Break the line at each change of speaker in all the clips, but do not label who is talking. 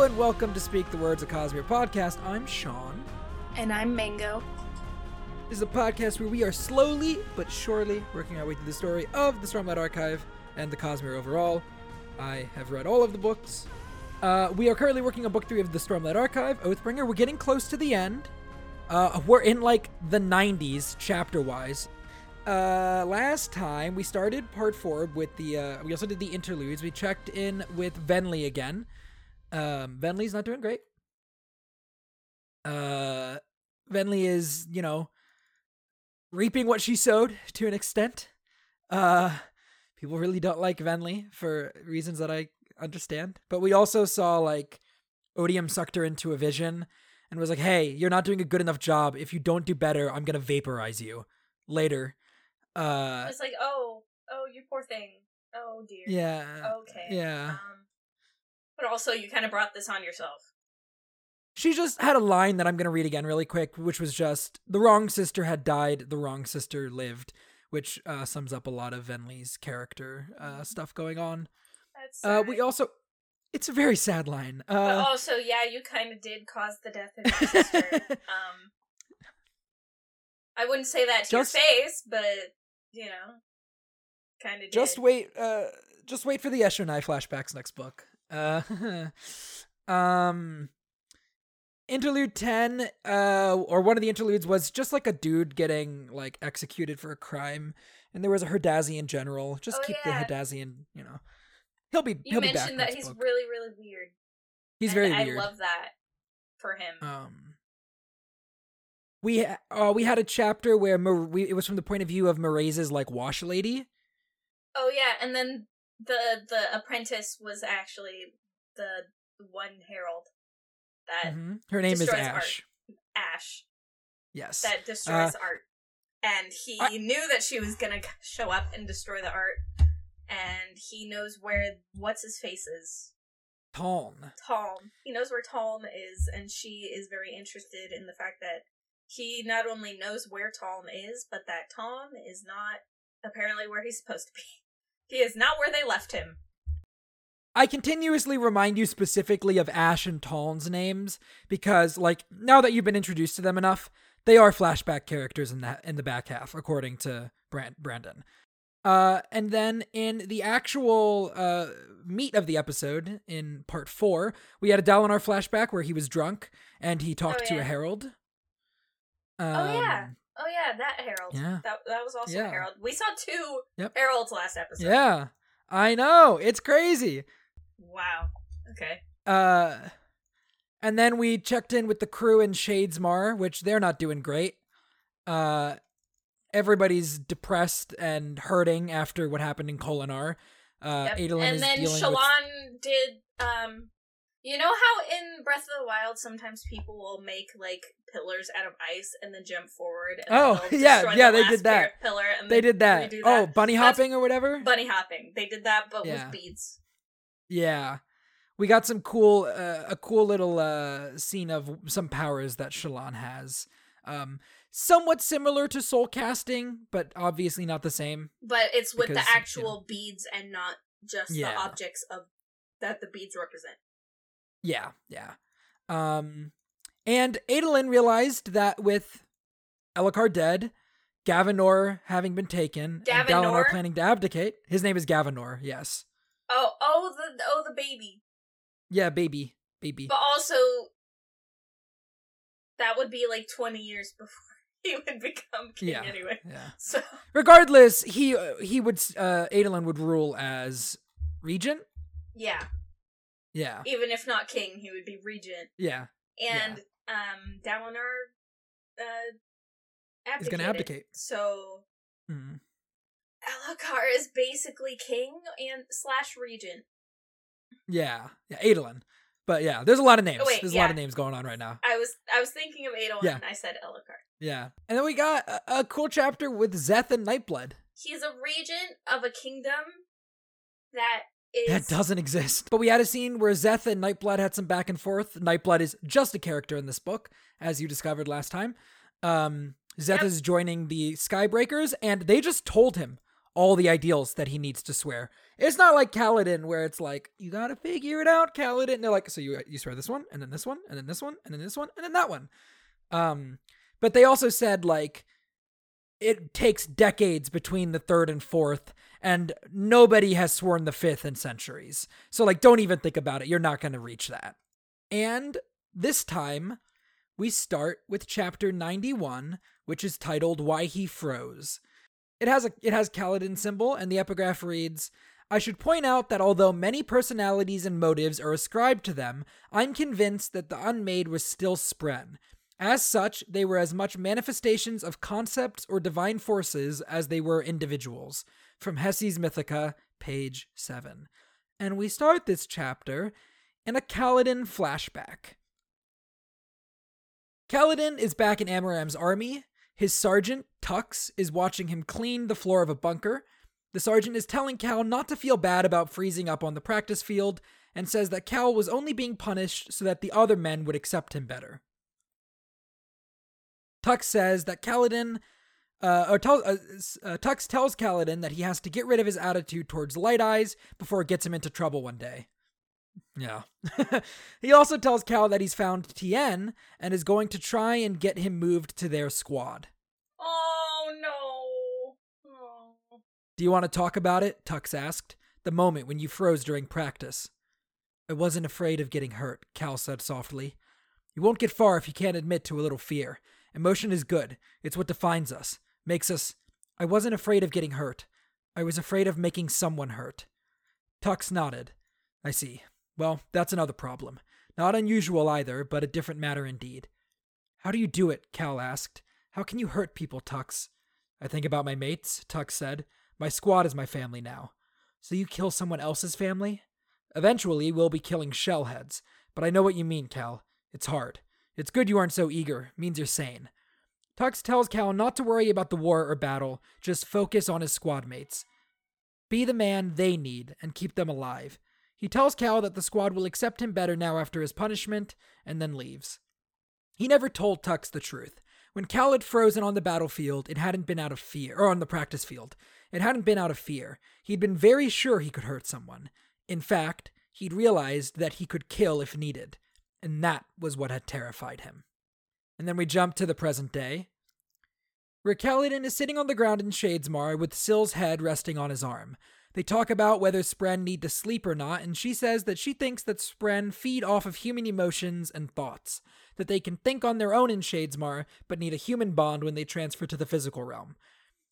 Hello and welcome to Speak the Words of Cosmere podcast. I'm Shawn.
And I'm Mango.
This is a podcast where we are slowly but surely working our way through the story of the Stormlight Archive and the Cosmere overall. I have read all of the books. Uh, we are currently working on book three of the Stormlight Archive, Oathbringer. We're getting close to the end. Uh, we're in like the 90s chapter wise. Uh, last time we started part four with the. Uh, we also did the interludes. We checked in with Venli again. Um, Venli's not doing great. Uh, Venli is, you know, reaping what she sowed to an extent. Uh, people really don't like Venli for reasons that I understand. But we also saw like Odium sucked her into a vision and was like, "Hey, you're not doing a good enough job. If you don't do better, I'm gonna vaporize you later." Uh,
It's like, oh, oh, you poor thing. Oh dear.
yeah,
Okay.
yeah.
Um, but also, you kind of brought this on yourself.
She just had a line that I'm gonna read again really quick, which was just the wrong sister had died, the wrong sister lived, which uh, sums up a lot of Venli's character uh, stuff going on.
That's
Uh, we also, it's a very sad line.
But
Uh,
also, yeah, you kind of did cause the death of your sister. um, I wouldn't say that to
Just-
your face, but you know, kind of.
just wait, uh, just wait for the Eshonai flashbacks next book. Uh, um, interlude ten, uh, or one of the interludes was just like a dude getting like executed for a crime, and there was a Herdazian general. Just
Oh,
keep
yeah.
the Herdazian, you know. He'll be
You
he'll be back
mentioned that
next
he's
book.
really, really weird.
He's
and
very
I
weird.
love that for him.
Um, we uh, we had a chapter where Mar- we, it was from the point of view of Mraize's like wash lady.
Oh yeah, and then the the apprentice was actually the one herald that
Mhm. Her name is
destroys art.
Ash.
Ash
Yes.
that destroys
Uh,
art, and he
I-
knew that she was gonna show up and destroy the art, and he knows where what's his face is.
Tom.
Tom. He knows where Tom is, and she is very interested in the fact that he not only knows where Tom is, but that Tom is not apparently where he's supposed to be. He is not where they left him.
I continuously remind you specifically of Ash and Taln's names because, like, now that you've been introduced to them enough, they are flashback characters in that in the back half, according to Brand- Brandon. Uh, and then in the actual uh, meat of the episode, in part four, we had a Dalinar flashback where he was drunk and he talked to
yeah.
a herald. Um,
Oh, yeah. Yeah, that Herald.
Yeah.
That that was also
Yeah.
a Herald. We saw two
Yep.
Heralds last episode.
Yeah, I know. It's crazy.
Wow. Okay.
Uh, and then we checked in with the crew in Shadesmar, which they're not doing great. Uh, everybody's depressed and hurting after what happened in Kholinar. Uh,
Yep.
Adolin
and then Shallan did um you know how in Breath of the Wild sometimes people will make like pillars out of ice and then jump forward and
Oh, yeah, yeah,
the
they did that.
pillar and.
They did that. Oh,
that.
bunny
That's
hopping or whatever.
bunny hopping. They did that but
Yeah.
with beads.
Yeah. We got some cool, uh, a cool little uh, scene of some powers that Shallan has. Um, somewhat similar to soul casting, but obviously not the same.
But it's with
Because,
the
you know.
actual beads and not just
Yeah.
the objects of that the beads represent.
Yeah, yeah. Um, and Adolin realized that with Elhokar dead, Gavinor having been taken, and Dalinar
Gavinor?
planning to abdicate, his name is Gavinor. Yes.
Oh, oh the oh the baby.
Yeah, baby, baby.
But also that would be like 20 years before he would become king
Yeah.
anyway.
Yeah.
So
Regardless, he uh, he would uh Adolin would rule as regent.
yeah,
Yeah.
even if not king, he would be regent.
Yeah.
And um Dalinar uh
He's gonna abdicate.
So
Hmm.
Elhokar is basically king and slash regent.
Yeah. Yeah. Adolin. But yeah, there's a lot of names.
Oh, wait,
there's a lot of names going on right now.
I was I was thinking of Adolin
Yeah.
and I said Elhokar.
Yeah. And then we got a, a cool chapter with Szeth and Nightblood.
He's a regent of a kingdom that is
That doesn't exist. But we had a scene where Szeth and Nightblood had some back and forth. Nightblood is just a character in this book, as you discovered last time. Um, Szeth
Yep.
is joining the Skybreakers, and they just told him all the ideals that he needs to swear. It's not like Kaladin where it's like you gotta figure it out, Kaladin. And they're like, so you you swear this one, and then this one, and then this one, and then this one, and then that one. Um, but they also said like it takes decades between the third and fourth, and nobody has sworn the fifth in centuries. So like, don't even think about it. You're not gonna reach that. And this time, we start with chapter 91, which is titled Why He Froze. It has a it has Kaladin symbol and the epigraph reads I should point out that although many personalities and motives are ascribed to them, I'm convinced that the Unmade was still Spren. As such, they were as much manifestations of concepts or divine forces as they were individuals. From Hesse's Mythica, page 7. And we start this chapter in a Kaladin flashback. Kaladin is back in Amaram's army. His sergeant, Tukks, is watching him clean the floor of a bunker. The sergeant is telling Kal not to feel bad about freezing up on the practice field and says that Kal was only being punished so that the other men would accept him better. Tukks says that Kaladin, uh, or tell, uh, uh, Tukks tells Kaladin that he has to get rid of his attitude towards Light Eyes before it gets him into trouble one day. Yeah. he also tells Kal that he's found Tien and is going to try and get him moved to their squad.
Oh no. Oh.
Do you want to talk about it? Tukks asked. The moment when you froze during practice. I wasn't afraid of getting hurt, Kal said softly. You won't get far if you can't admit to a little fear. Emotion is good. It's what defines us, makes us. I wasn't afraid of getting hurt. I was afraid of making someone hurt. Tukks nodded. I see. Well, that's another problem. Not unusual either, but a different matter indeed. How do you do it? Kal asked. How can you hurt people, Tukks? I think about my mates, Tukks said. My squad is my family now. So you kill someone else's family? Eventually, we'll be killing shellheads, but I know what you mean, Kal. It's hard. It's good you aren't so eager, means you're sane. Tukks tells Kal not to worry about the war or battle, just focus on his squad mates. Be the man they need and keep them alive. He tells Kal that the squad will accept him better now after his punishment, and then leaves. He never told Tukks the truth. When Kal had frozen on the battlefield, it hadn't been out of fear, or on the practice field. It hadn't been out of fear. He'd been very sure he could hurt someone. In fact, he'd realized that he could kill if needed. And that was what had terrified him. And then we jump to the present day. Where is sitting on the ground in Shadesmar with Syl's head resting on his arm. They talk about whether Spren need to sleep or not, and she says that she thinks that Spren feed off of human emotions and thoughts, that they can think on their own in Shadesmar, but need a human bond when they transfer to the physical realm.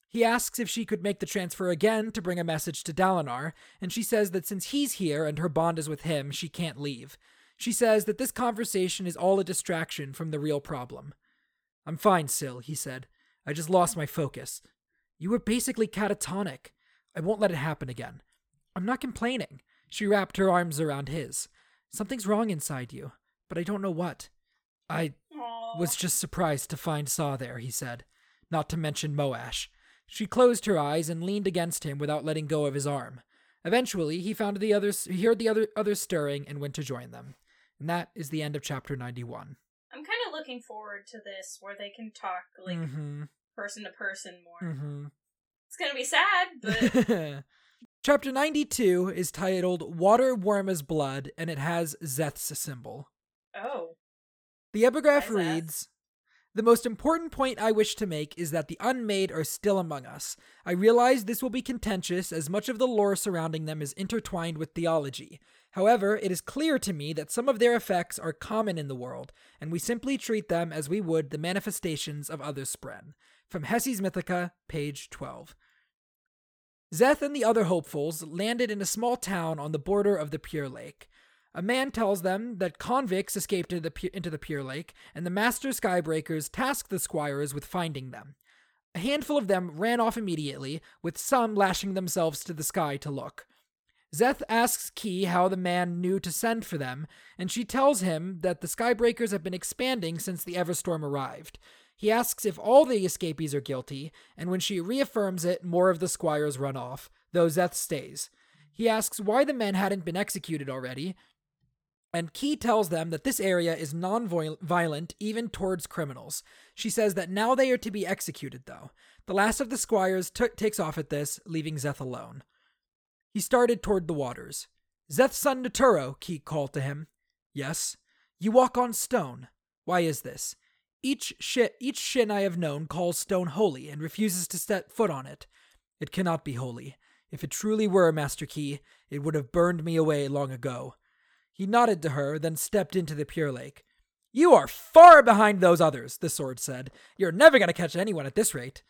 He asks if she could make the transfer again to bring a message to Dalinar, and she says that since he's here and her bond is with him, she can't leave. She says that this conversation is all a distraction from the real problem. I'm fine, Syl, he said. I just lost my focus. You were basically catatonic. I won't let it happen again. I'm not complaining. She wrapped her arms around his. Something's wrong inside you, but I don't know what. I
Aww.
was just surprised to find Sah there, he said, not to mention Moash. She closed her eyes and leaned against him without letting go of his arm. Eventually, he found the others, he heard the other others stirring and went to join them. And that is the end of chapter 91.
I'm kind of looking forward to this where they can talk like
Mm-hmm.
Person to person more.
Mm-hmm.
It's gonna be sad, but
Chapter 92 is titled Water Warm as Blood, and it has Szeth's symbol.
oh,
The epigraph reads The most important point I wish to make is that the unmade are still among us. I realize this will be contentious, as much of the lore surrounding them is intertwined with theology. However, it is clear to me that some of their effects are common in the world, and we simply treat them as we would the manifestations of other spren. From Hesse's Mythica, page 12. Szeth and the other hopefuls landed in a small town on the border of the Pure Lake. A man tells them that convicts escaped into the, into the Pure Lake, and the Master Skybreakers tasked the squires with finding them. A handful of them ran off immediately, with some lashing themselves to the sky to look. Szeth asks Ki how the man knew to send for them, and she tells him that the Skybreakers have been expanding since the Everstorm arrived. He asks if all the escapees are guilty, and when she reaffirms it, more of the squires run off, though Szeth stays. He asks why the men hadn't been executed already, And Ki tells them that this area is non-violent even towards criminals. She says that now they are to be executed, though. The last of the squires t- takes off at this, leaving Szeth alone. He started toward the waters. Szeth's son Neturo, Ki called to him. Yes. You walk on stone. Why is this? Each, shi- each shin I have known calls stone holy and refuses to set foot on it. It cannot be holy. If it truly were, Master Ki, it would have burned me away long ago. He nodded to her, then stepped into the pure lake. You are far behind those others, the sword said. You're never going to catch anyone at this rate.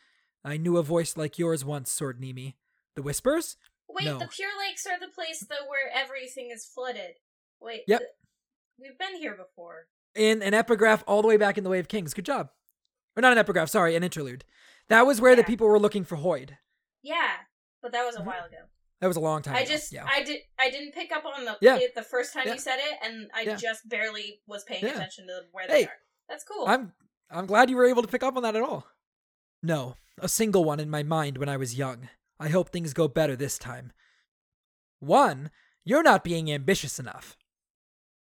I knew a voice like yours once, Sword Nimi. The whispers?
Wait,
No.
the Pure Lakes are the place though where everything is flooded. Wait,
Yep.
th- we've been here before.
In an epigraph all the way back in the Way of Kings. Good job. Or not an epigraph, sorry, an interlude. That was where the people were looking for Hoid.
Yeah, but that was a
Mhm.
while ago.
That was a long time
I
ago.
just,
yeah.
I did, I didn't pick up on the
Yeah.
it the first time
Yeah.
you said it, and I
Yeah.
just barely was paying
Yeah.
attention to where they
Hey,
are. That's cool.
I'm I'm glad you were able to pick up on that at all. No, a single one in my mind when I was young. I hope things go better this time. One, you're not being ambitious enough.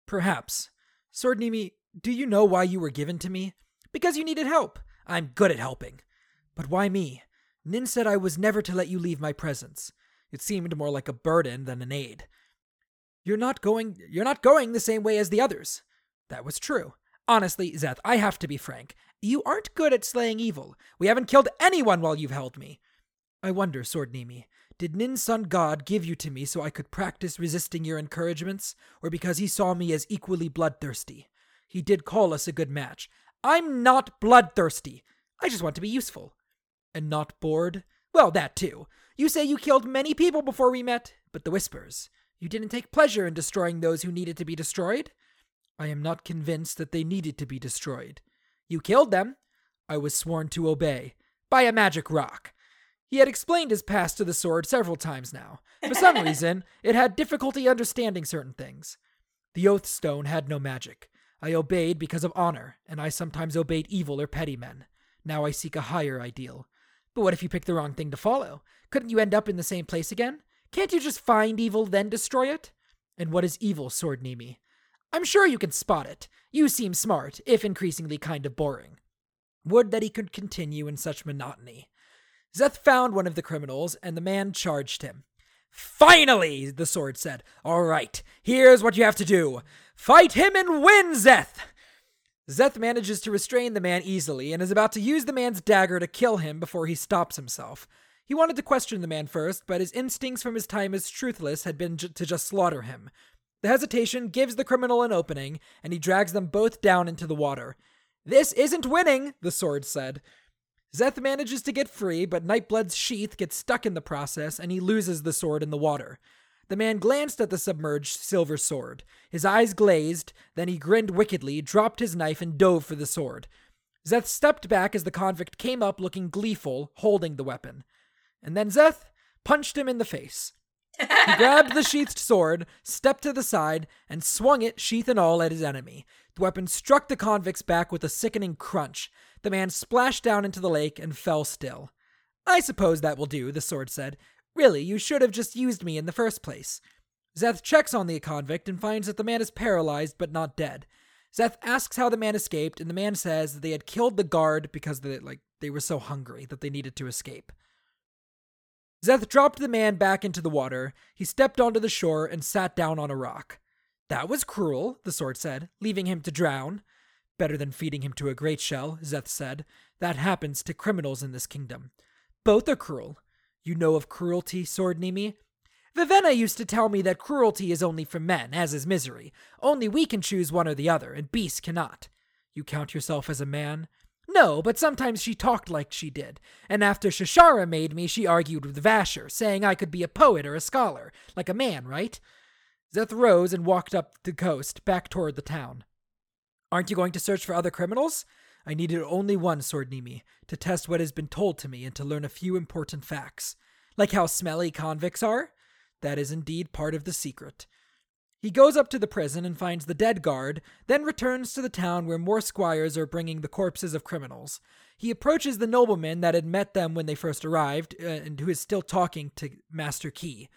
Perhaps. Sword Nimi, do you know why you were given to me? Because you needed help. I'm good at helping. But why me? Nin said I was never to let you leave my presence. It seemed more like a burden than an aid. You're not going you're not going the same way as the others. That was true. Honestly, Szeth, I have to be frank. You aren't good at slaying evil. We haven't killed anyone while you've held me. I wonder, Sword Nimi, did Nin's son God give you to me so I could practice resisting your encouragements, or because he saw me as equally bloodthirsty? He did call us a good match. I'm not bloodthirsty. I just want to be useful. And not bored? Well, that too. You say you killed many people before we met, but the Whispers. You didn't take pleasure in destroying those who needed to be destroyed? I am not convinced that they needed to be destroyed. You killed them. I was sworn to obey. By a magic rock. He had explained his past to the sword several times now. For some reason, it had difficulty understanding certain things. The Oath Stone had no magic. I obeyed because of honor, and I sometimes obeyed evil or petty men. Now I seek a higher ideal. But what if you pick the wrong thing to follow? Couldn't you end up in the same place again? Can't you just find evil, then destroy it? And what is evil, Sword Nimi? I'm sure you can spot it. You seem smart, if increasingly kind of boring. Would that he could continue in such monotony. Szeth found one of the criminals, and the man charged him. Finally, the sword said. All right, here's what you have to do fight him and win, Szeth! Szeth manages to restrain the man easily and is about to use the man's dagger to kill him before he stops himself. He wanted to question the man first, but his instincts from his time as truthless had been j- to just slaughter him. The hesitation gives the criminal an opening, and he drags them both down into the water. This isn't winning, the sword said. Szeth manages to get free, but Nightblood's sheath gets stuck in the process, and he loses the sword in the water. The man glanced at the submerged silver sword. His eyes glazed, then he grinned wickedly, dropped his knife, and dove for the sword. Szeth stepped back as the convict came up looking gleeful, holding the weapon. And then Szeth punched him in the face. He grabbed the sheathed sword, stepped to the side, and swung it, sheath and all, at his enemy. The weapon struck the convict's back with a sickening crunch. The man splashed down into the lake and fell still. I suppose that will do, the sword said. Really, you should have just used me in the first place. Szeth checks on the convict and finds that the man is paralyzed but not dead. Szeth asks how the man escaped, and the man says that they had killed the guard because they, like they were so hungry that they needed to escape. Szeth dropped the man back into the water. He stepped onto the shore and sat down on a rock. That was cruel, the sword said, leaving him to drown. Better than feeding him to a great shell, Szeth said. That happens to criminals in this kingdom. Both are cruel. You know of cruelty, Sword Nimi? Vivenna used to tell me that cruelty is only for men, as is misery. Only we can choose one or the other, and beasts cannot. You count yourself as a man? No, but sometimes she talked like she did. And after Shashara made me, she argued with Vasher, saying I could be a poet or a scholar, like a man, right? Szeth rose and walked up the coast, back toward the town. Aren't you going to search for other criminals? I needed only one, Sword Nimi, to test what has been told to me and to learn a few important facts. Like how smelly convicts are? That is indeed part of the secret. He goes up to the prison and finds the dead guard, then returns to the town where more squires are bringing the corpses of criminals. He approaches the nobleman that had met them when they first arrived, uh, and who is still talking to Master Ki.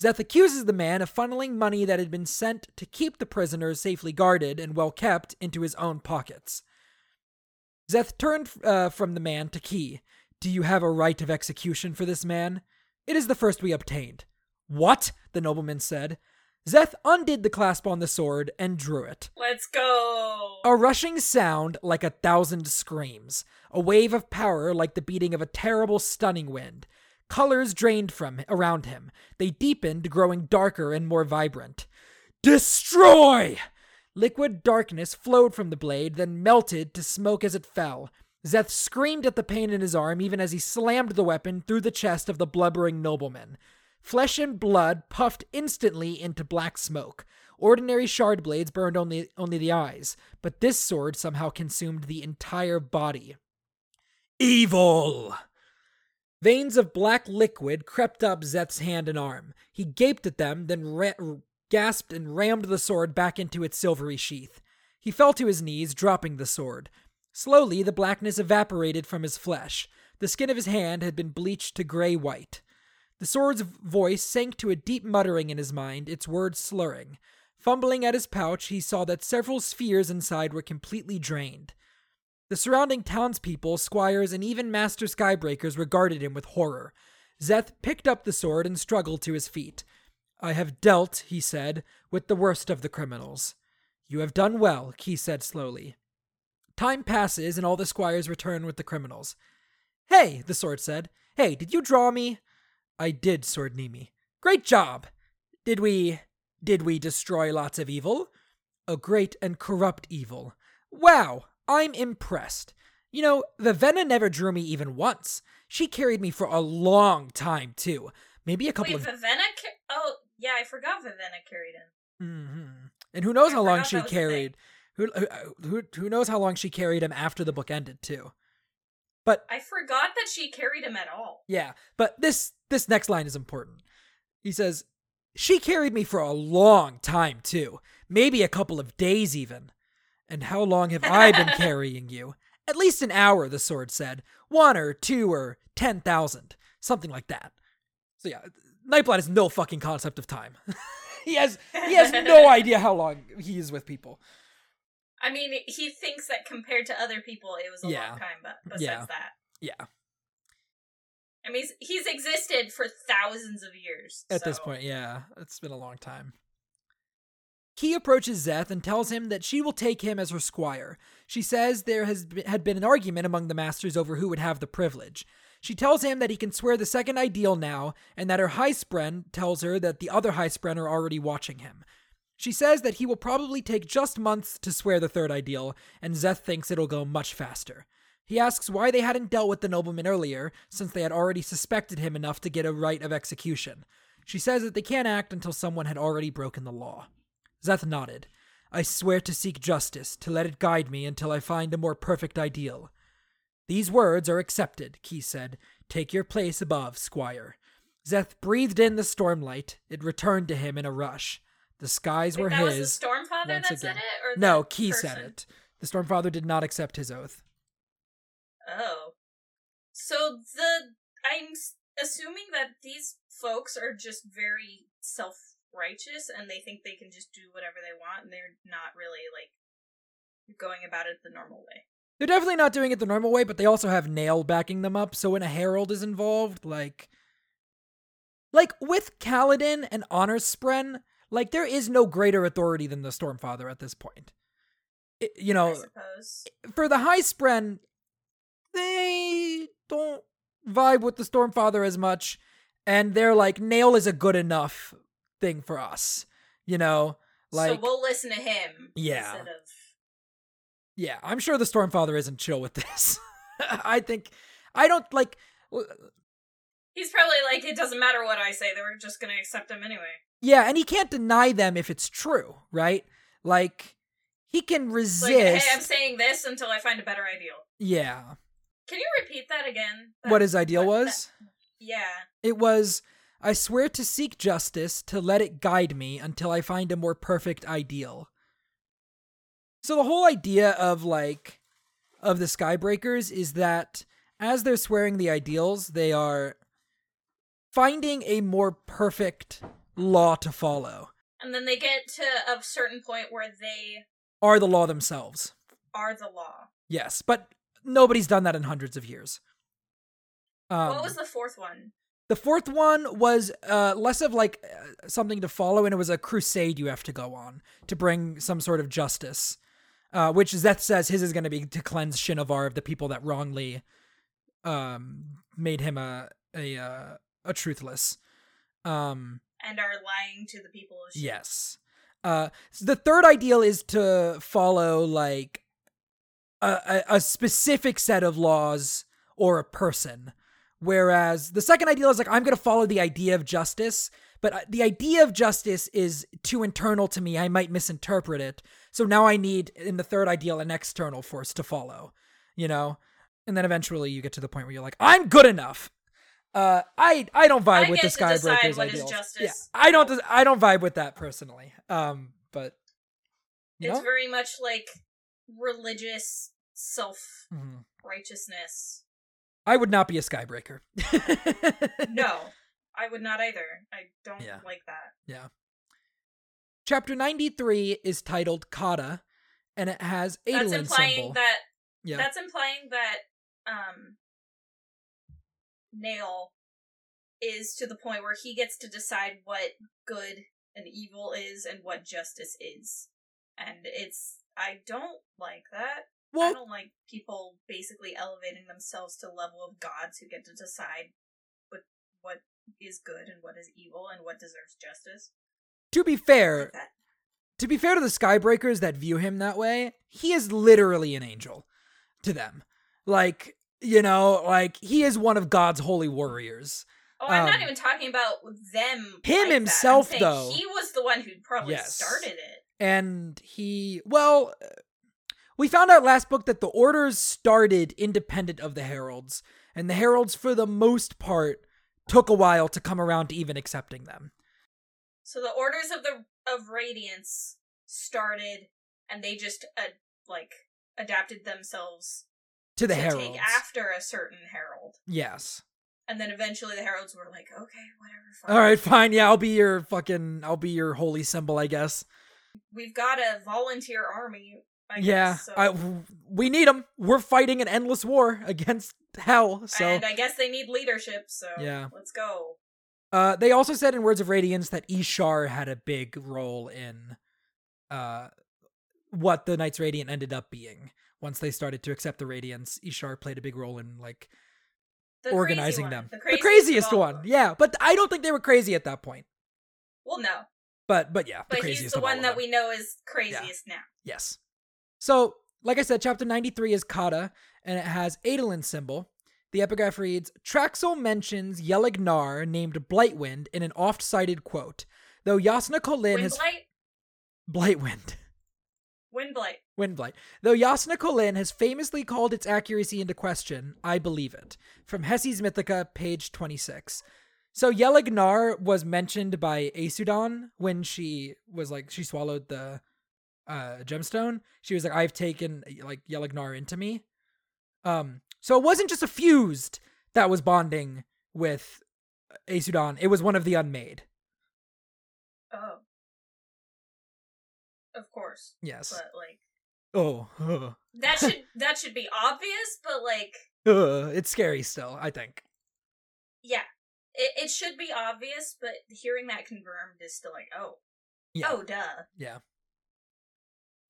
Szeth accuses the man of funneling money that had been sent to keep the prisoners safely guarded and well kept into his own pockets. Szeth turned uh, from the man to Ki. Do you have a right of execution for this man? It is the first we obtained. What? the nobleman said. Szeth undid the clasp on the sword and drew it.
Let's go.
A rushing sound like a thousand screams, a wave of power like the beating of a terrible, stunning wind. Colors drained from around him. They deepened, growing darker and more vibrant. Destroy! Liquid darkness flowed from the blade, then melted to smoke as it fell. Szeth screamed at the pain in his arm even as he slammed the weapon through the chest of the blubbering nobleman. Flesh and blood puffed instantly into black smoke. Ordinary shard blades burned only, only the eyes, but this sword somehow consumed the entire body. Evil! Veins of black liquid crept up Szeth's hand and arm. He gaped at them, then ra- gasped and rammed the sword back into its silvery sheath. He fell to his knees, dropping the sword. Slowly, the blackness evaporated from his flesh. The skin of his hand had been bleached to gray white. The sword's voice sank to a deep muttering in his mind, its words slurring. Fumbling at his pouch, he saw that several spheres inside were completely drained. The surrounding townspeople, squires, and even master skybreakers regarded him with horror. Szeth picked up the sword and struggled to his feet. I have dealt, he said, with the worst of the criminals. You have done well, Ki said slowly. Time passes, and all the squires return with the criminals. Hey, the sword said. Hey, did you draw me? I did, Sword Nimi. Great job! Did we. did we destroy lots of evil? A great and corrupt evil. Wow, I'm impressed. You know, Vivenna never drew me even once. She carried me for a long time, too. Maybe a couple
Wait,
of.
Vivenna? Ca- oh, yeah, I forgot Vivenna carried him.
hmm And who knows
I
how long she
that was a thing.
carried. Who, who who who knows how long she carried him after the book ended too. But
I forgot that she carried him at all.
yeah, but this this next line is important. He says, "She carried me for a long time too, maybe a couple of days even. And how long have I been carrying you? At least an hour." The sword said, "One or two or ten thousand, something like that." So yeah, Nightblood has no fucking concept of time. he has he has no idea how long he is with people.
I mean, he thinks that compared to other people, it was a
Yeah.
long time, but besides
Yeah.
that.
Yeah,
I mean, he's, he's existed for thousands of years.
at this point, yeah, it's been a long time. Ki approaches Szeth and tells him that she will take him as her squire. She says there has had been an argument among the masters over who would have the privilege. She tells him that he can swear the second ideal now, and that her high spren tells her that the other high spren are already watching him. She says that he will probably take just months to swear the third ideal, and Szeth thinks it'll go much faster. He asks why they hadn't dealt with the nobleman earlier, since they had already suspected him enough to get a right of execution. She says that they can't act until someone had already broken the law. Szeth nodded. I swear to seek justice, to let it guide me until I find a more perfect ideal. These words are accepted, Ki said. Take your place above, squire. Szeth breathed in the stormlight. It returned to him in a rush. The skies
Wait,
were
that was
his.
the Stormfather
once
that said
again.
it? Or
no, Ki said it. The Stormfather did not accept his oath.
Oh. So the. I'm assuming that these folks are just very self righteous and they think they can just do whatever they want and they're not really, like, going about it the normal way.
They're definitely not doing it the normal way, but they also have Nale backing them up. So when a herald is involved, like, like with Kaladin and Honor Spren, like there is no greater authority than the Stormfather at this point. It- you
I
know,
suppose.
for the High Spren, they don't vibe with the Stormfather as much, and they're like, Nale is a good enough thing for us. You know, like
so we'll listen to him.
Yeah.
Instead of.
Yeah, I'm sure the Stormfather isn't chill with this. I think I don't like
He's probably like, it doesn't matter what I say, they were just gonna accept him anyway.
yeah, and he can't deny them if it's true, right? Like he can
It's Like,
resist.
hey, I'm saying this until I find a better ideal.
yeah.
Can you repeat that again?
What his ideal
what-
was?
that- yeah.
It was I swear to seek justice, to let it guide me until I find a more perfect ideal. So the whole idea of like of the Skybreakers is that as they're swearing the ideals, they are finding a more perfect law to follow.
And then they get to a certain point where they
Are the law themselves.
are the law.
Yes, but nobody's done that in hundreds of years. Um,
what was the fourth one?
The fourth one was uh, less of like uh, something to follow, and it was a crusade you have to go on to bring some sort of justice. Uh, which Szeth says his is going to be to cleanse Shinovar of the people that wrongly um, made him a a uh, a truthless. Um,
And are lying to the people
Yes. Uh, so the third ideal is to follow like a, a, a specific set of laws or a person, whereas the second ideal is like I'm going to follow the idea of justice, but uh, the idea of justice is too internal to me. I might misinterpret it. So now I need in the third ideal an external force to follow, you know. And then eventually you get to the point where you're like, I'm good enough. Uh, I I don't vibe
I
with the
get to decide
Skybreakers
what is
ideals.
justice.
Yeah, I don't I don't vibe with that personally. Um, but you
It's
know?
very much like religious self
Mhm.
righteousness.
I would not be a Skybreaker.
No, I would not either. I don't
Yeah.
like that. Yeah.
Chapter 93 is titled Kata, and it has
That's implying
symbol.
that
yeah.
that's implying that um Nale is to the point where he gets to decide what good and evil is and what justice is. And it's I don't like that. I don't like people basically elevating themselves to level of gods who get to decide what what is good and what is evil and what deserves justice.
to be fair,
like
to be fair to the Skybreakers that view him that way, he is literally an angel to them. Like, you know, like he is one of God's holy warriors.
Oh, I'm
um,
not even talking about them.
him
like
himself, though.
he was the one who probably
Yes.
started it.
and he well we found out last book that the orders started independent of the heralds and the heralds for the most part took a while to come around to even accepting them
So the orders of the of Radiance started, and they just uh, like adapted themselves
to the
to
heralds
after a certain herald,
yes
and then eventually the heralds were like, "Okay, whatever." Fine.
all right fine yeah i'll be your fucking i'll be your holy symbol i guess
we've got a volunteer army. I
yeah
guess, so.
I, we need them we're fighting an endless war against hell so
and I guess they need leadership. So
Yeah.
let's go.
Uh, they also said in Words of Radiance that Ishar had a big role in uh, what the Knights Radiant ended up being. Once they started to accept the Radiance, Ishar played a big role in like
The
organizing them.
The
The
craziest,
craziest,
of all
one, yeah. But I don't think they were crazy at that point.
Well, no,
But but yeah, the
but
craziest
he's the one that we know is craziest now.
Yes. So, like I said, chapter 93 is Kata, and it has Adolin's symbol. The epigraph reads Traxel mentions Yelignar named Blightwind in an oft cited quote. Though Yasna Kholin has. Blightwind.
Windblight.
Windblight. Though Yasna Kholin has famously called its accuracy into question, I believe it. From Hesse's Mythica, page 26. So Yelignar was mentioned by Aesudan when she was like, she swallowed the uh, gemstone. She was like, I've taken like Yelignar into me. Um, so it wasn't just a fused that was bonding with Aesudan, it was one of the unmade.
Oh, of course,
Yes.
but like
Oh, uh,
that should that should be obvious. But like,
uh, it's scary still, I think.
yeah, it it should be obvious. But hearing that confirmed is still like, oh,
Yeah.
oh, duh.
Yeah.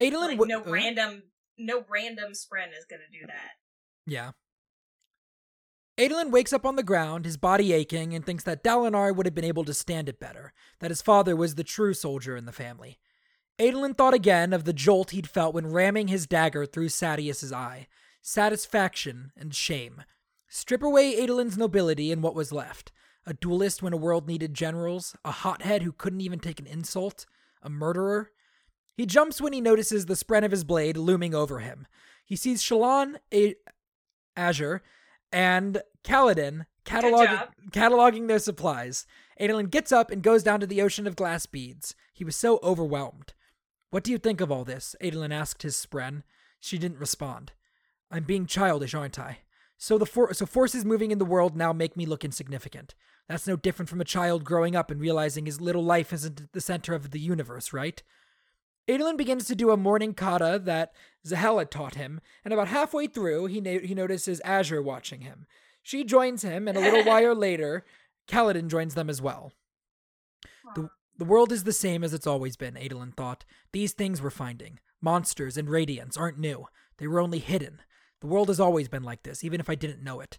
Adolin
Like
would
no
uh,
random no random spren is gonna do that.
Yeah. Adolin wakes up on the ground, his body aching, and thinks that Dalinar would have been able to stand it better, that his father was the true soldier in the family. Adolin thought again of the jolt he'd felt when ramming his dagger through Sadeas's eye. Satisfaction and shame. Strip away Adolin's nobility and what was left. A duelist when a world needed generals, a hothead who couldn't even take an insult, a murderer. He jumps when he notices the spren of his blade looming over him. He sees Shallan, a- Azure, and Kaladin cataloging, cataloging their supplies. Adolin gets up and goes down to the ocean of glass beads. He was so overwhelmed. What do you think of all this? Adolin asked his spren. She didn't respond. I'm being childish, aren't I? So the for- so forces moving in the world now make me look insignificant. That's no different from a child growing up and realizing his little life isn't the center of the universe, right? Adolin begins to do a morning kata that Zahel had taught him, and about halfway through, he, na- he notices Azure watching him. She joins him, and a little while later, Kaladin joins them as well. The, the world is the same as it's always been, Adolin thought. These things we're finding, monsters and radiants, aren't new. They were only hidden. The world has always been like this, even if I didn't know it.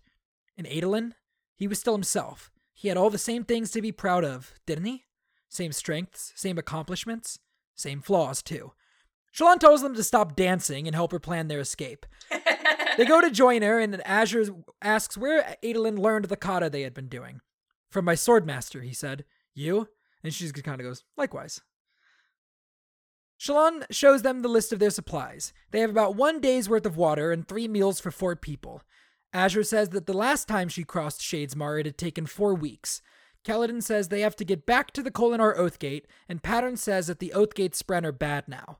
And Adolin? He was still himself. He had all the same things to be proud of, didn't he? Same strengths, same accomplishments, same flaws, too. Shallan tells them to stop dancing and help her plan their escape. They go to join her, and Azure asks where Adolin learned the kata they had been doing. From my swordmaster, he said. You? And she kind of goes, likewise. Shallan shows them the list of their supplies. They have about one day's worth of water and three meals for four people. Azure says that the last time she crossed Shadesmar, it had taken four weeks. Kaladin says they have to get back to the Kholinar Oathgate, and Pattern says that the Oathgate Spren are bad now.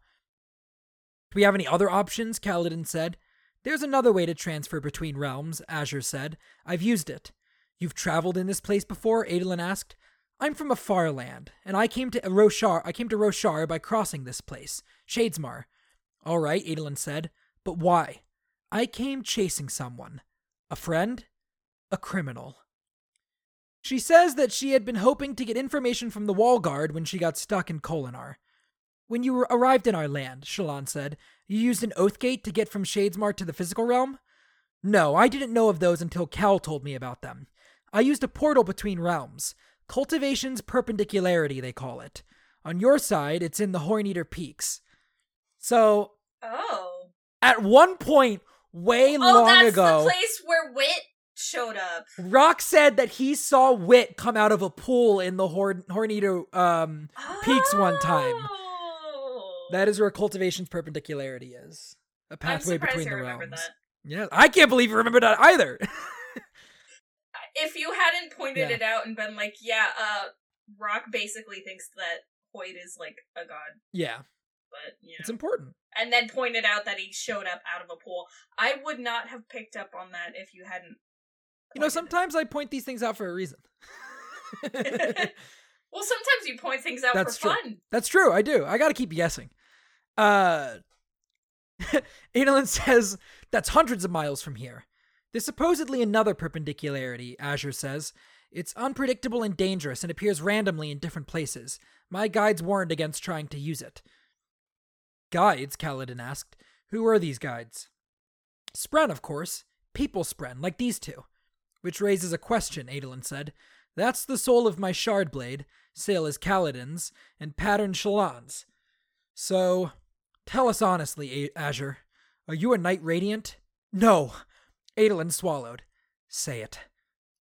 Do we have any other options? Kaladin said. There's another way to transfer between realms, Azure said. I've used it. You've traveled in this place before? Adolin asked. I'm from a far land, and I came to Roshar. I came to Roshar by crossing this place, Shadesmar. All right, Adolin said. But why? I came chasing someone. A friend? A criminal. She says that she had been hoping to get information from the wall guard when she got stuck in Kholinar. When you arrived in our land, Shallan said, you used an oath gate to get from Shadesmar to the physical realm? No, I didn't know of those until Kal told me about them. I used a portal between realms. Cultivation's perpendicularity, they call it. On your side, it's in the Horneater Peaks. So,
oh.
at one point, way
oh,
long
that's
ago,
the place where Wit showed up.
Rock said that he saw Wit come out of a pool in the Horn- Horneater um, Peaks one time.
Oh.
That is where cultivation's perpendicularity is. A pathway between the realms.
that.
Yeah, I can't believe you remember that either.
If you hadn't pointed
Yeah.
it out and been like, yeah, uh, Rock basically thinks that Hoid is like a god,
yeah,
but you know.
it's important.
and then pointed out that he showed up out of a pool. I would not have picked up on that if you hadn't.
You know, sometimes I point these things out for a reason.
Well, sometimes you point things out
That's
for
true.
fun.
That's true. I do. I got to keep guessing. Uh, Adolin says that's hundreds of miles from here. There's supposedly another perpendicularity, Azure says. It's unpredictable and dangerous and appears randomly in different places. My guides warned against trying to use it. Guides? Kaladin asked. Who are these guides? Spren, of course. People Spren, like these two. Which raises a question, Adolin said. That's the soul of my shard blade. Syl is Kaladin's, and pattern Shallan's. So, tell us honestly, A- Azure. Are you a Knight Radiant? No. Adolin swallowed. Say it.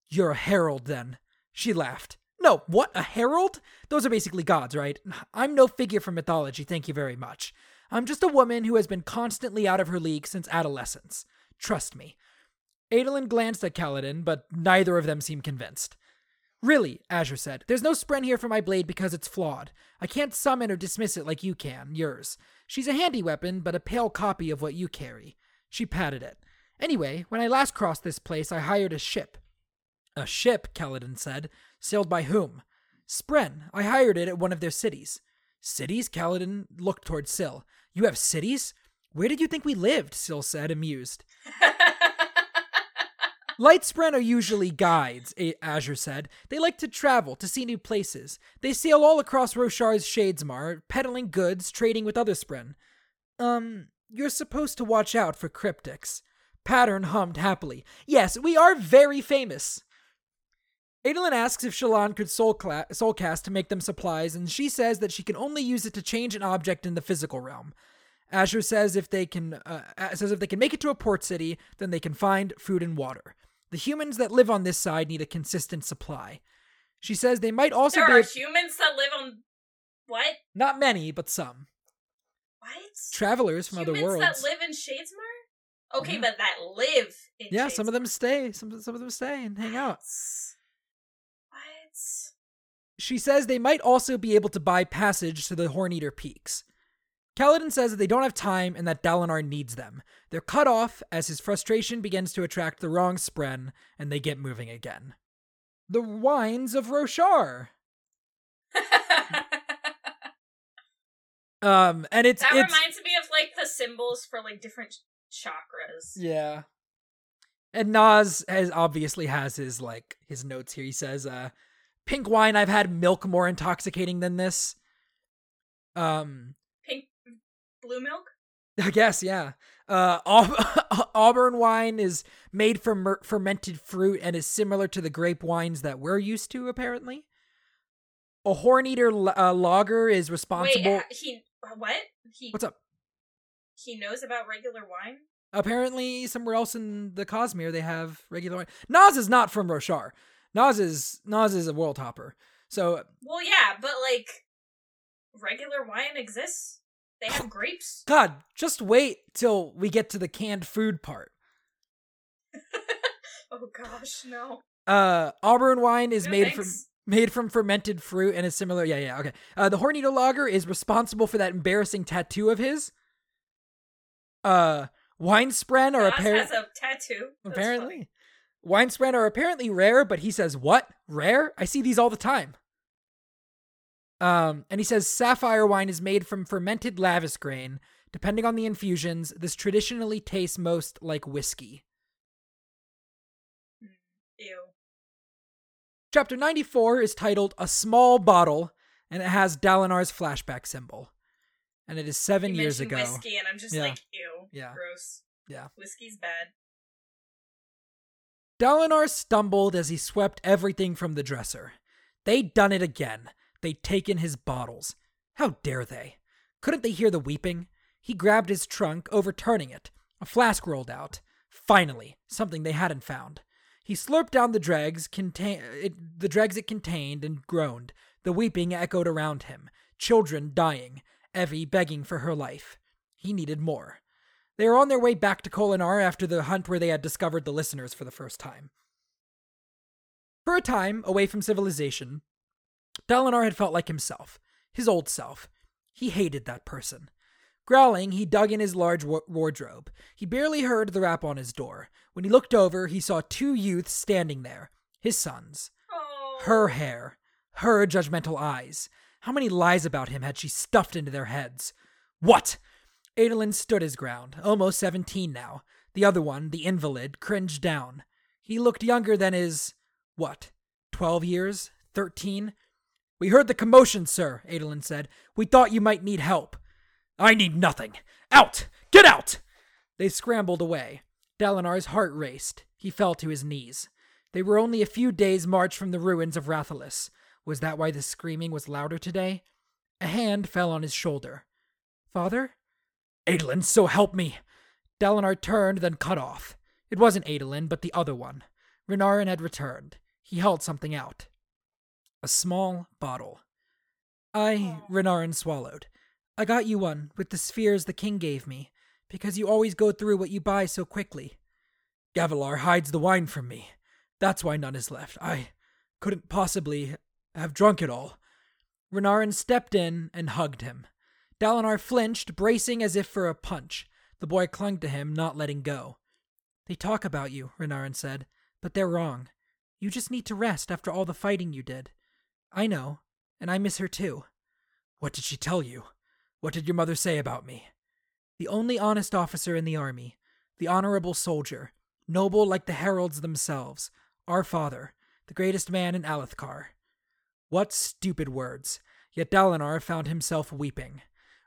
You're a herald, then. She laughed. No, what? A herald? Those are basically gods, right? I'm no figure from mythology, thank you very much. I'm just a woman who has been constantly out of her league since adolescence. Trust me. Adolin glanced at Kaladin, but neither of them seemed convinced. Really, Azure said, there's no spren here for my blade because it's flawed. I can't summon or dismiss it like you can, yours. She's a handy weapon, but a pale copy of what you carry. She patted it. Anyway, when I last crossed this place, I hired a ship. A ship, Kaladin said. Sailed by whom? Spren. I hired it at one of their cities. Cities? Kaladin looked toward Syl. You have cities? Where did you think we lived? Syl said, amused. Light Spren are usually guides, Azure said. They like to travel, to see new places. They sail all across Roshar's Shadesmar, peddling goods, trading with other Spren. Um, you're supposed to watch out for cryptics. Pattern hummed happily. Yes, we are very famous. Adolin asks if Shallan could soul cla- soulcast to make them supplies, and she says that she can only use it to change an object in the physical realm. Azure says if they can uh, says if they can make it to a port city, then they can find food and water. The humans that live on this side need a consistent supply. She says they might also
there
be
are humans that live on what?
not many, but some
What?
travelers from
humans
other worlds.
that live in Shadesmar? Okay,
Yeah.
but that live in
yeah, some of them stay. Some some of them stay and hang out.
What?
She says they might also be able to buy passage to the Horn Eater Peaks. Kaladin says that they don't have time and that Dalinar needs them. They're cut off as his frustration begins to attract the wrong spren, and they get moving again. The Wines of Roshar. Um, and it's
that
it's
reminds me of like the symbols for like different chakras.
yeah. And Nazh has obviously has his like his notes here. He says, uh, "Pink wine. I've had milk more intoxicating than this." Um,
blue milk.
I guess, yeah. Uh, Aub- Auburn wine is made from mer- fermented fruit and is similar to the grape wines that we're used to, apparently. A Horneater l- uh, lager is responsible.
Wait, uh, he what? He
What's up?
he knows about regular wine.
Apparently, somewhere else in the Cosmere, they have regular wine. Nazh is not from Roshar. Nazh is Nazh is a world hopper. So
Well, yeah, but like regular wine exists. They have grapes.
God, just wait till we get to the canned food part.
oh gosh, no.
Uh, Auburn wine is
No,
made from made from fermented fruit and is similar. Yeah, yeah, okay. Uh, the Horneater Lager is responsible for that embarrassing tattoo of his. Uh, wine spren are
Nazh
apparent
has a tattoo. That's
apparently. Wine spren are apparently rare, but he says what? Rare? I see these all the time. Um, and he says sapphire wine is made from fermented lavis grain. Depending on the infusions, this traditionally tastes most like whiskey.
Ew.
Chapter 94 is titled A Small Bottle, and it has Dalinar's flashback symbol. And it is seven
You
years ago.
whiskey, and I'm just
Yeah.
like, ew.
Yeah.
Gross.
Yeah.
Whiskey's bad.
Dalinar stumbled as he swept everything from the dresser. They'd done it again. They'd taken his bottles. How dare they? Couldn't they hear the weeping? He grabbed his trunk, overturning it. A flask rolled out. Finally, something they hadn't found. He slurped down the dregs, contain- it, the dregs it contained, and groaned. The weeping echoed around him. Children dying. Evie begging for her life. He needed more. They were on their way back to Kholinar after the hunt where they had discovered the listeners for the first time. For a time, away from civilization, Dalinar had felt like himself, his old self. He hated that person. Growling, he dug in his large wa- wardrobe. He barely heard the rap on his door. When he looked over, he saw two youths standing there, his sons.
Oh.
Her hair, her judgmental eyes. How many lies about him had she stuffed into their heads? What? Adolin stood his ground, almost 17 now. The other one, the invalid, cringed down. He looked younger than his. what? 12 years? 13? We heard the commotion, sir, Adolin said. We thought you might need help. I need nothing. Out! Get out! They scrambled away. Dalinar's heart raced. He fell to his knees. They were only a few days' march from the ruins of Rathalas. Was that why the screaming was louder today? A hand fell on his shoulder. Father? Adolin, so help me! Dalinar turned, then cut off. It wasn't Adolin, but the other one. Renarin had returned. He held something out. A small bottle. I, Renarin swallowed. I got you one with the spheres the king gave me, because you always go through what you buy so quickly. Gavilar hides the wine from me. That's why none is left. I couldn't possibly have drunk it all. Renarin stepped in and hugged him. Dalinar flinched, bracing as if for a punch. The boy clung to him, not letting go. They talk about you, Renarin said, but they're wrong. You just need to rest after all the fighting you did. I know, and I miss her too. What did she tell you? What did your mother say about me? The only honest officer in the army, the honorable soldier, noble like the heralds themselves, our father, the greatest man in Alethkar. What stupid words! Yet Dalinar found himself weeping.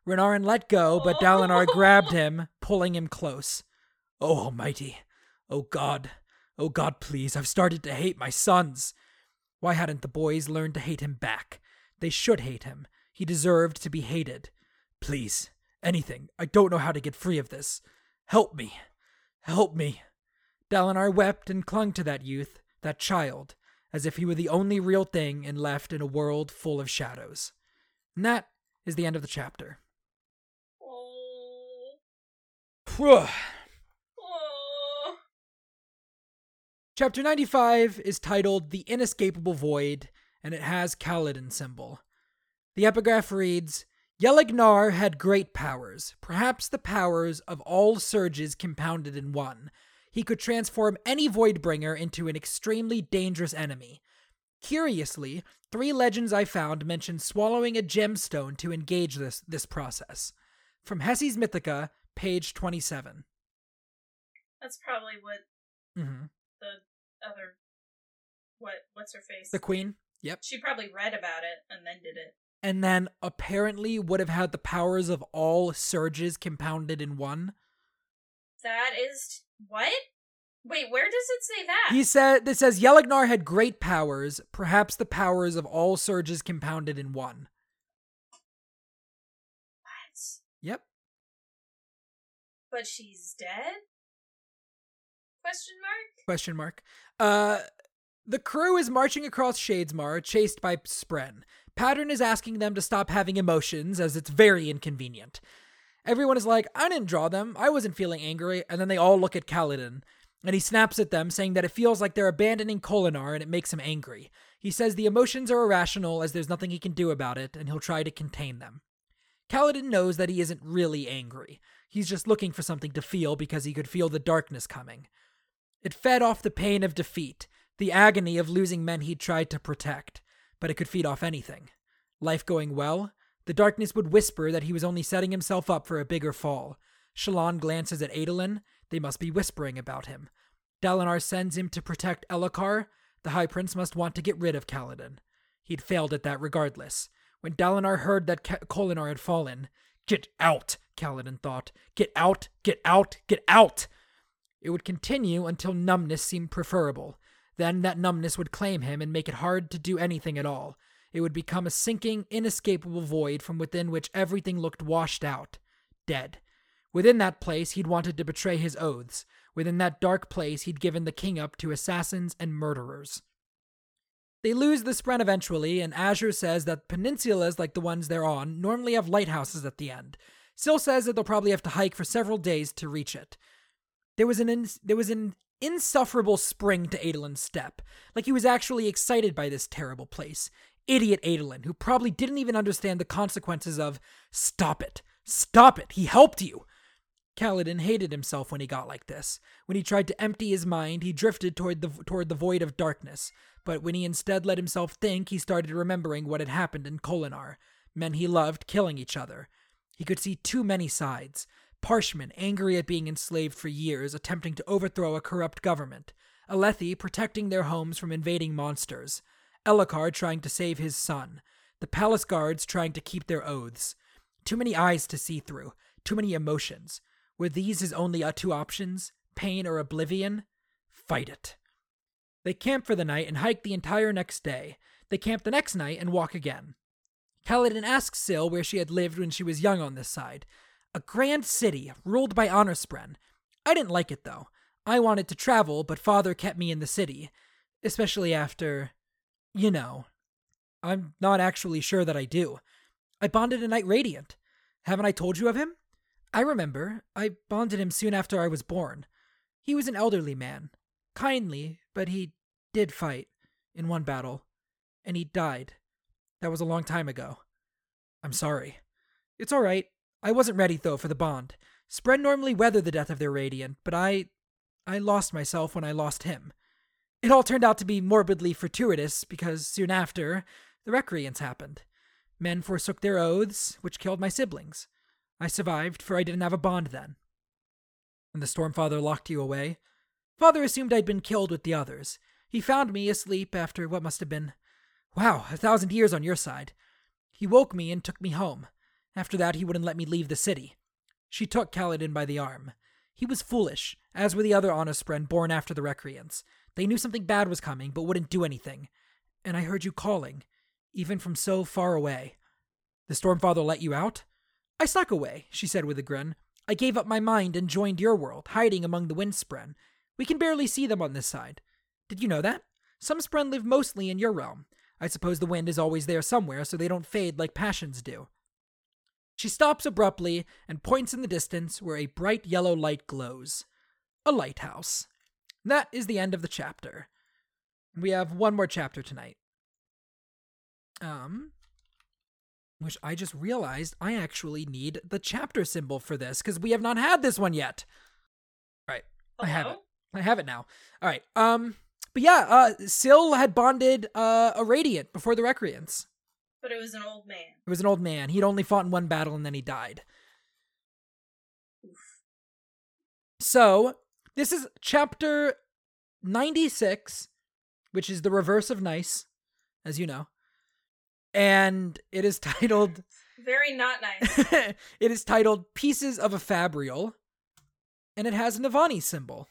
Renarin let go, but Dalinar grabbed him, pulling him close. Oh, Almighty! Oh, God! Oh, God, please, I've started to hate my sons! Why hadn't the boys learned to hate him back? They should hate him. He deserved to be hated. Please, anything. I don't know how to get free of this. Help me. Help me. Dalinar wept and clung to that youth, that child, as if he were the only real thing and left in a world full of shadows. And that is the end of the chapter. Phew.
Oh.
Chapter 95 is titled The Inescapable Void, and it has Kaladin symbol. The epigraph reads, Yelignar had great powers, perhaps the powers of all surges compounded in one. He could transform any Voidbringer into an extremely dangerous enemy. Curiously, three legends I found mention swallowing a gemstone to engage this, this process. From Hessi's Mythica, page 27.
That's probably what
hmm
the other what what's her face?
The Queen? Yep.
She probably read about it and then did it.
And then apparently would have had the powers of all surges compounded in one.
That is what? Wait, where does it say that?
He said this says Yelignar had great powers, perhaps the powers of all surges compounded in one.
what?
Yep.
But she's dead? Question mark?
Question mark. Uh the crew is marching across Shadesmar, chased by Spren. Pattern is asking them to stop having emotions, as it's very inconvenient. Everyone is like, I didn't draw them, I wasn't feeling angry, and then they all look at Kaladin. And he snaps at them, saying that it feels like they're abandoning Kholinar and it makes him angry. He says the emotions are irrational as there's nothing he can do about it, and he'll try to contain them. Kaladin knows that he isn't really angry. He's just looking for something to feel because he could feel the darkness coming. It fed off the pain of defeat, the agony of losing men he'd tried to protect, but it could feed off anything. Life going well, the darkness would whisper that he was only setting himself up for a bigger fall. Shallan glances at Adolin, they must be whispering about him. Dalinar sends him to protect Elhokar, the High Prince must want to get rid of Kaladin. He'd failed at that regardless. When Dalinar heard that Kholinar had fallen, Get out, Kaladin thought. Get out, get out, get out! It would continue until numbness seemed preferable. Then that numbness would claim him and make it hard to do anything at all. It would become a sinking, inescapable void from within which everything looked washed out, dead. Within that place, he'd wanted to betray his oaths. Within that dark place, he'd given the king up to assassins and murderers. They lose the Spren eventually, and Azure says that peninsulas like the ones they're on normally have lighthouses at the end. Syl says that they'll probably have to hike for several days to reach it. There was an there was an insufferable spring to Adolin's step, like he was actually excited by this terrible place. Idiot Adolin, who probably didn't even understand the consequences of stop it, stop it, he helped you. Kaladin hated himself when he got like this. When he tried to empty his mind, he drifted toward the toward the void of darkness. But when he instead let himself think, he started remembering what had happened in Kholinar. Men he loved killing each other. He could see too many sides. Parshmen, angry at being enslaved for years, attempting to overthrow a corrupt government. Alethi protecting their homes from invading monsters. Elhokar trying to save his son. The palace guards trying to keep their oaths. Too many eyes to see through. Too many emotions. Were these his only uh, two options? Pain or oblivion? Fight it. They camp for the night and hike the entire next day. They camp the next night and walk again. Kaladin asks Syl where she had lived when she was young on this side. A grand city, ruled by Honorspren. I didn't like it though. I wanted to travel, but father kept me in the city. Especially after. You know. I'm not actually sure that I do. I bonded a Knight Radiant. Haven't I told you of him? I remember. I bonded him soon after I was born. He was an elderly man. Kindly, but he did fight. In one battle. And he died. That was a long time ago. I'm sorry. It's alright. I wasn't ready, though, for the bond. Spren normally weather the death of their Radiant, but I. I lost myself when I lost him. It all turned out to be morbidly fortuitous because soon after, the Recreants happened. Men forsook their oaths, which killed my siblings. I survived, for I didn't have a bond then. And the Stormfather locked you away? Father assumed I'd been killed with the others. He found me asleep after what must have been. Wow, a thousand years on your side. He woke me and took me home. After that, he wouldn't let me leave the city. She took Kaladin by the arm. He was foolish, as were the other Honorspren born after the Recreants. They knew something bad was coming, but wouldn't do anything. And I heard you calling, even from so far away. The Stormfather let you out? I snuck away, she said with a grin. I gave up my mind and joined your world, hiding among the Windspren. We can barely see them on this side. Did you know that? Some Spren live mostly in your realm. I suppose the wind is always there somewhere, so they don't fade like passions do. She stops abruptly and points in the distance where a bright yellow light glows. A lighthouse. That is the end of the chapter. We have one more chapter tonight. Um, which I just realized I actually need the chapter symbol for this because we have not had this one yet. All right, I have it. I have it now. All right. Um, but yeah, uh, Syl had bonded uh, a Radiant before the Recreants.
But it was an old man.
It was an old man. He'd only fought in one battle and then he died.
Oof.
So this is chapter 96, which is the reverse of nice, as you know. And it is titled
Very not nice.
it is titled Pieces of a Fabrial. And it has a Navani symbol.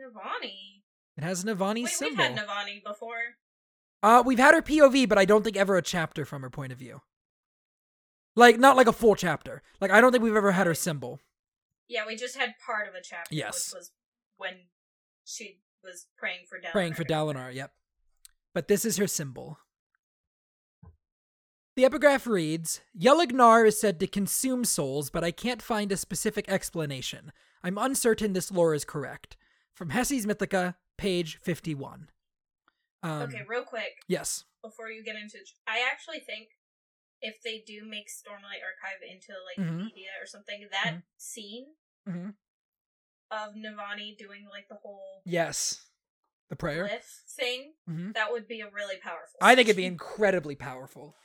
Navani.
It has a Navani
Wait, we've
symbol.
had Navani before.
Uh, we've had her POV, but I don't think ever a chapter from her point of view. Like, not like a full chapter. Like, I don't think we've ever had her symbol.
Yeah, we just had part of a chapter.
Yes.
Which was when she was praying for Dalinar.
Praying for Dalinar, yep. But this is her symbol. The epigraph reads Yelignar is said to consume souls, but I can't find a specific explanation. I'm uncertain this lore is correct. From Hessi's Mythica, page 51. Um,
okay, real quick
Yes.
before you get into, I actually think if they do make Stormlight Archive into like
Mhm.
media or something, that
Mhm.
scene
hmm
of Navani doing like the whole
Yes. The prayer.
thing,
Mhm.
that would be a really powerful.
I think it'd be incredibly powerful.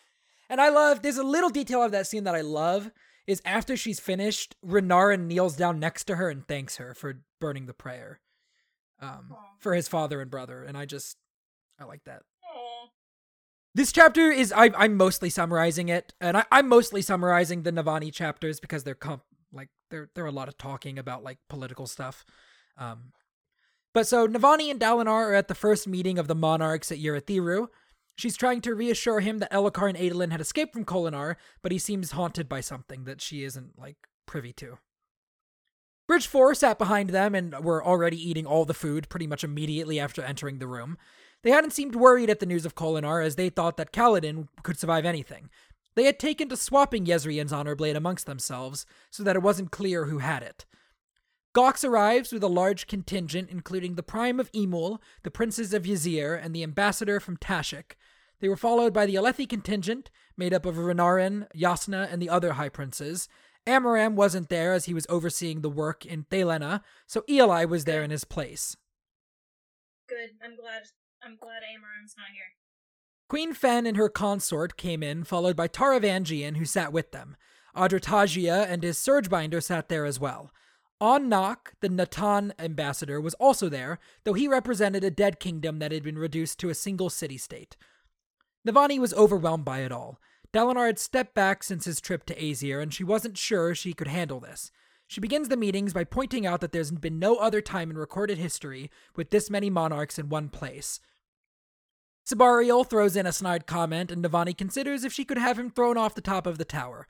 And I love there's a little detail of that scene that I love is after she's finished, Renarin kneels down next to her and thanks her for burning the prayer. Um
Aw.
for his father and brother. And I just I like that. This chapter is I I'm mostly summarizing it, and I, I'm mostly summarizing the Navani chapters because they're comp like they're they're a lot of talking about like political stuff. Um but so Navani and Dalinar are at the first meeting of the monarchs at Urithiru. She's trying to reassure him that Elhokar and Adolin had escaped from Kholinar, but he seems haunted by something that she isn't like privy to. Bridge 4 sat behind them and were already eating all the food pretty much immediately after entering the room. They hadn't seemed worried at the news of Kholinar as they thought that Kaladin could survive anything. They had taken to swapping Yezrian's honor blade amongst themselves so that it wasn't clear who had it. Gox arrives with a large contingent, including the Prime of Emul, the Princes of Yazir, and the ambassador from Tashikk. They were followed by the Alethi contingent, made up of Renarin, Yasna, and the other High Princes. Amaram wasn't there as he was overseeing the work in Thaylenah, so Ialai was there in his place.
Good. I'm glad. I'm glad Amaram's not here.
Queen Fen and her consort came in, followed by Taravangian, who sat with them. Adrotagia and his Surgebinder sat there as well. On Nok, the Natan ambassador, was also there, though he represented a dead kingdom that had been reduced to a single city state. Navani was overwhelmed by it all. Dalinar had stepped back since his trip to Azir, and she wasn't sure she could handle this. She begins the meetings by pointing out that there's been no other time in recorded history with this many monarchs in one place. Sebarial throws in a snide comment, and Navani considers if she could have him thrown off the top of the tower.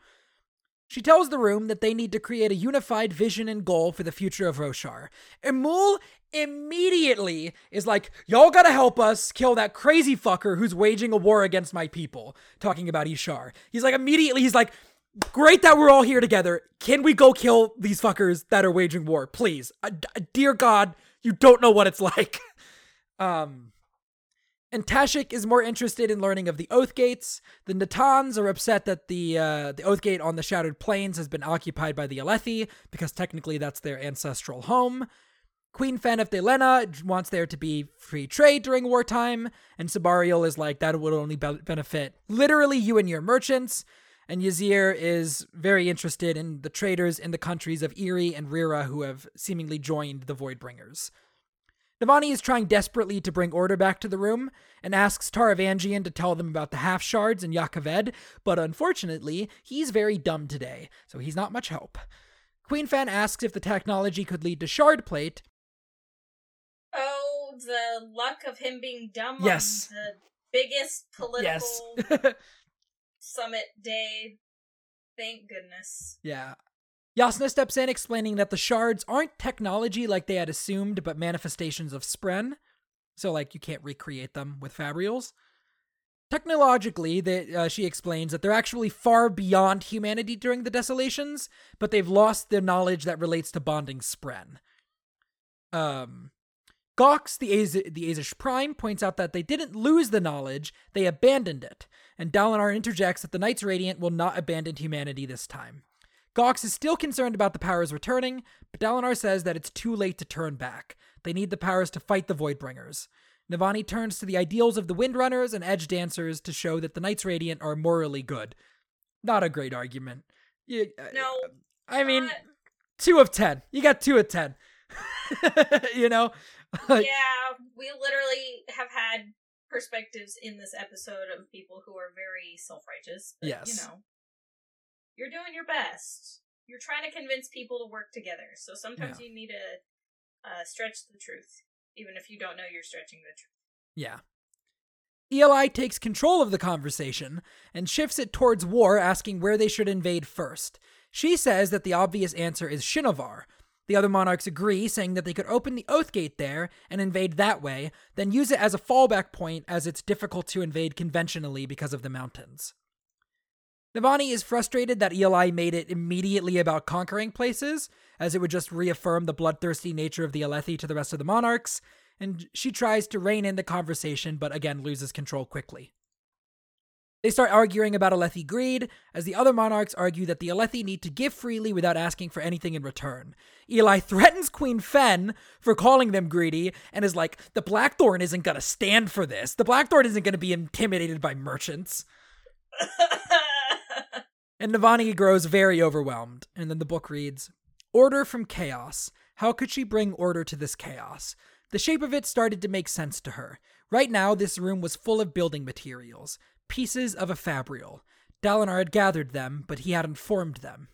She tells the room that they need to create a unified vision and goal for the future of Roshar. Emul immediately is like, Y'all gotta help us kill that crazy fucker who's waging a war against my people, talking about Ishar. He's like, immediately, he's like, Great that we're all here together. Can we go kill these fuckers that are waging war, please? Uh, d- dear God, you don't know what it's like. um, and Tashik is more interested in learning of the Oath Gates. The Natans are upset that the uh, the Oath Gate on the Shattered Plains has been occupied by the Alethi, because technically that's their ancestral home. Queen Fen of Thaylenah wants there to be free trade during wartime, and Sebarial is like, that would only be- benefit literally you and your merchants. And Yazir is very interested in the traders in the countries of Iri and Rira who have seemingly joined the Voidbringers. Navani is trying desperately to bring order back to the room and asks Taravangian to tell them about the half shards and Jah Keved, but unfortunately, he's very dumb today, so he's not much help. Queen Fen asks if the technology could lead to shard plate.
Oh, the luck of him being dumb
Yes.
on the biggest political
Yes.
summit day. Thank goodness.
yeah. Yasna steps in explaining that the shards aren't technology like they had assumed, but manifestations of Spren. So, like, you can't recreate them with Fabrials. Technologically, they, uh, she explains that they're actually far beyond humanity during the desolations, but they've lost the knowledge that relates to bonding Spren. Um, Gox, the, Az- the Azish Prime, points out that they didn't lose the knowledge, they abandoned it. And Dalinar interjects that the Knights Radiant will not abandon humanity this time. Gox is still concerned about the powers returning, but Dalinar says that it's too late to turn back. They need the powers to fight the Voidbringers. Navani turns to the ideals of the Windrunners and Edge Dancers to show that the Knights Radiant are morally good. Not a great argument. You, uh,
No,
I mean,
not-
two of ten. You got two of ten. you know?
Yeah, we literally have had perspectives in this episode of people who are very self-righteous. But,
Yes.
You know, you're doing your best. You're trying to convince people to work together. So sometimes you need to uh, stretch the truth, even if you don't know you're stretching the truth.
Yeah. Ialai takes control of the conversation and shifts it towards war, asking where they should invade first. She says that the obvious answer is Shinovar. The other monarchs agree, saying that they could open the Oath Gate there and invade that way, then use it as a fallback point as it's difficult to invade conventionally because of the mountains. Navani is frustrated that Ialai made it immediately about conquering places, as it would just reaffirm the bloodthirsty nature of the Alethi to the rest of the monarchs, and she tries to rein in the conversation, but again loses control quickly. They start arguing about Alethi greed, as the other monarchs argue that the Alethi need to give freely without asking for anything in return. Ialai threatens Queen Fen for calling them greedy, and is like, the Blackthorn isn't gonna stand for this. The Blackthorn isn't gonna be intimidated by merchants. And Navani grows very overwhelmed, and then the book reads Order from chaos. How could she bring order to this chaos? The shape of it started to make sense to her. Right now, this room was full of building materials, pieces of a fabrial. Dalinar had gathered them, but he hadn't formed them.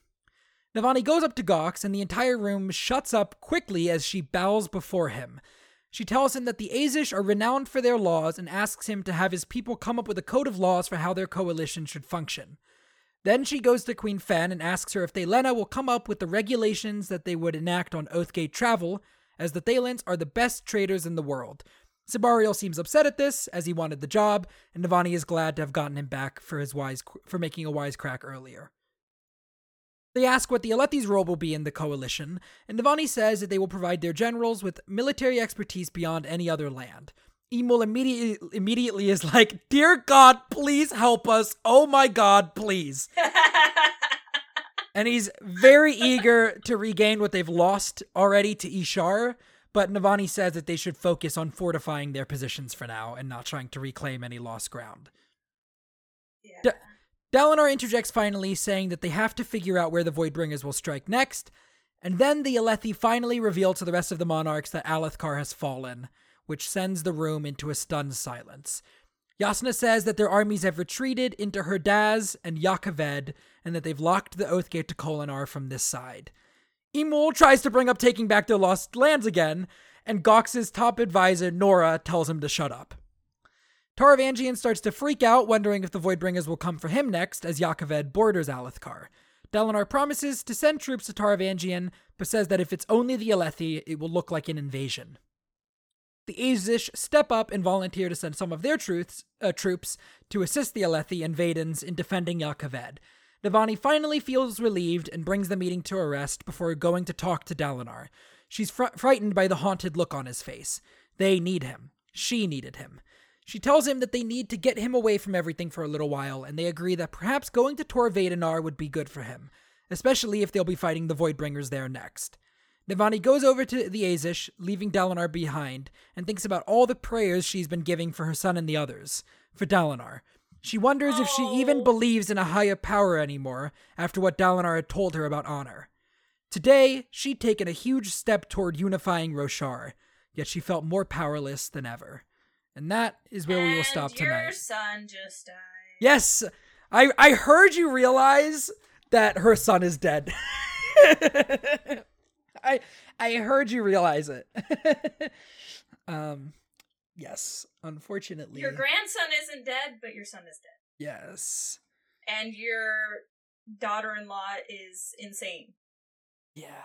Navani goes up to Gox, and the entire room shuts up quickly as she bows before him. She tells him that the Azish are renowned for their laws and asks him to have his people come up with a code of laws for how their coalition should function. Then she goes to Queen Fen and asks her if Thaylenah will come up with the regulations that they would enact on Oathgate travel, as the Thaylens are the best traders in the world. Sebarial seems upset at this, as he wanted the job, and Navani is glad to have gotten him back for his wise for making a wise crack earlier. They ask what the Alethi's role will be in the coalition, and Navani says that they will provide their generals with military expertise beyond any other land. Emul immediately immediately is like, "Dear God, please help us! Oh my God, please!" and he's very eager to regain what they've lost already to Ishar. But Navani says that they should focus on fortifying their positions for now and not trying to reclaim any lost ground.
yeah.
D- Dalinar interjects finally, saying that they have to figure out where the Voidbringers will strike next, and then the Alethi finally reveal to the rest of the monarchs that Alethkar has fallen, which sends the room into a stunned silence. Yasna says that their armies have retreated into Herdaz and Jah Keved, and that they've locked the Oathgate to Kholinar from this side. Emul tries to bring up taking back their lost lands again, and Gox's top advisor, Noura, tells him to shut up. Taravangian starts to freak out, wondering if the Voidbringers will come for him next, as Jah Keved borders Alethkar. Dalinar promises to send troops to Taravangian, but says that if it's only the Alethi, it will look like an invasion. The Azish step up and volunteer to send some of their troops, uh, troops to assist the Alethi and in defending Jah Keved. Navani finally feels relieved and brings the meeting to a rest before going to talk to Dalinar. She's fr- frightened by the haunted look on his face. They need him. She needed him. She tells him that they need to get him away from everything for a little while, and they agree that perhaps going to Tor Vedanar would be good for him, especially if they'll be fighting the Voidbringers there next. Navani goes over to the Azish, leaving Dalinar behind, and thinks about all the prayers she's been giving for her son and the others, for Dalinar. She wonders if she even
Oh.
believes in a higher power anymore after what Dalinar had told her about honor. Today, she'd taken a huge step toward unifying Roshar, yet she felt more powerless than ever. And that is where we will stop
your
tonight.
son just died.
Yes, I I heard you realize that her son is dead. I I heard you realize it. um, yes, unfortunately,
Your grandson isn't dead, but your son is dead.
yes,
And your daughter-in-law is insane
yeah.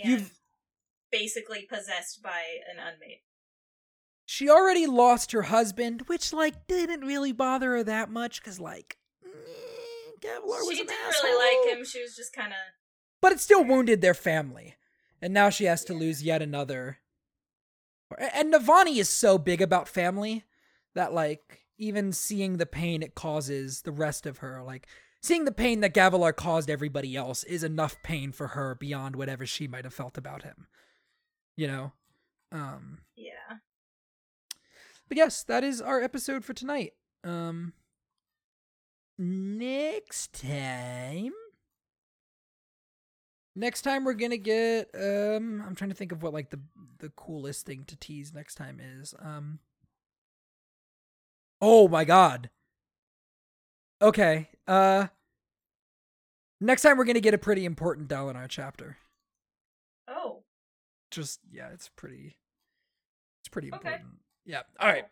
and
You've
basically possessed by an unmade.
she already lost her husband, which like didn't really bother her that much because like. eh, Gavilar was
She didn't
asshole.
really like him. She was just kind of
but it still wounded their family. And now she has to lose yet another And Navani is so big about family that like even seeing the pain it causes the rest of her, like seeing the pain that Gavilar caused everybody else is enough pain for her beyond whatever she might have felt about him. You know? Um
Yeah.
But yes, that is our episode for tonight. Um next time Next time we're gonna get um I'm trying to think of what like the the coolest thing to tease next time is. Um Oh my god. Okay. Uh next time we're gonna get a pretty important Dalinar chapter.
Oh.
Just yeah, it's pretty it's pretty
Okay.
important. Yeah. All right.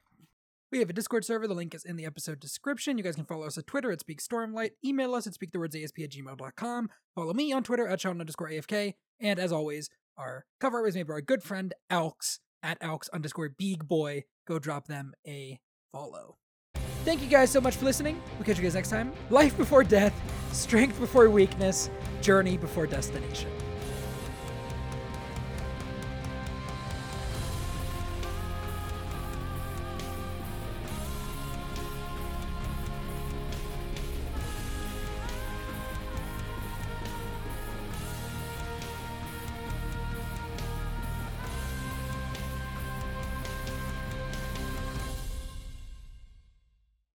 We have a Discord server. The link is in the episode description. You guys can follow us at Twitter at Speak Stormlight. Email us at speakthewordsasp at gmail.com. Follow me on Twitter at Shawn underscore AFK. And as always, our cover art was made by our good friend Alx at Alx underscore Big Boy. Go drop them a follow. Thank you guys so much for listening. We'll catch you guys next time. Life before death, strength before weakness, journey before destination.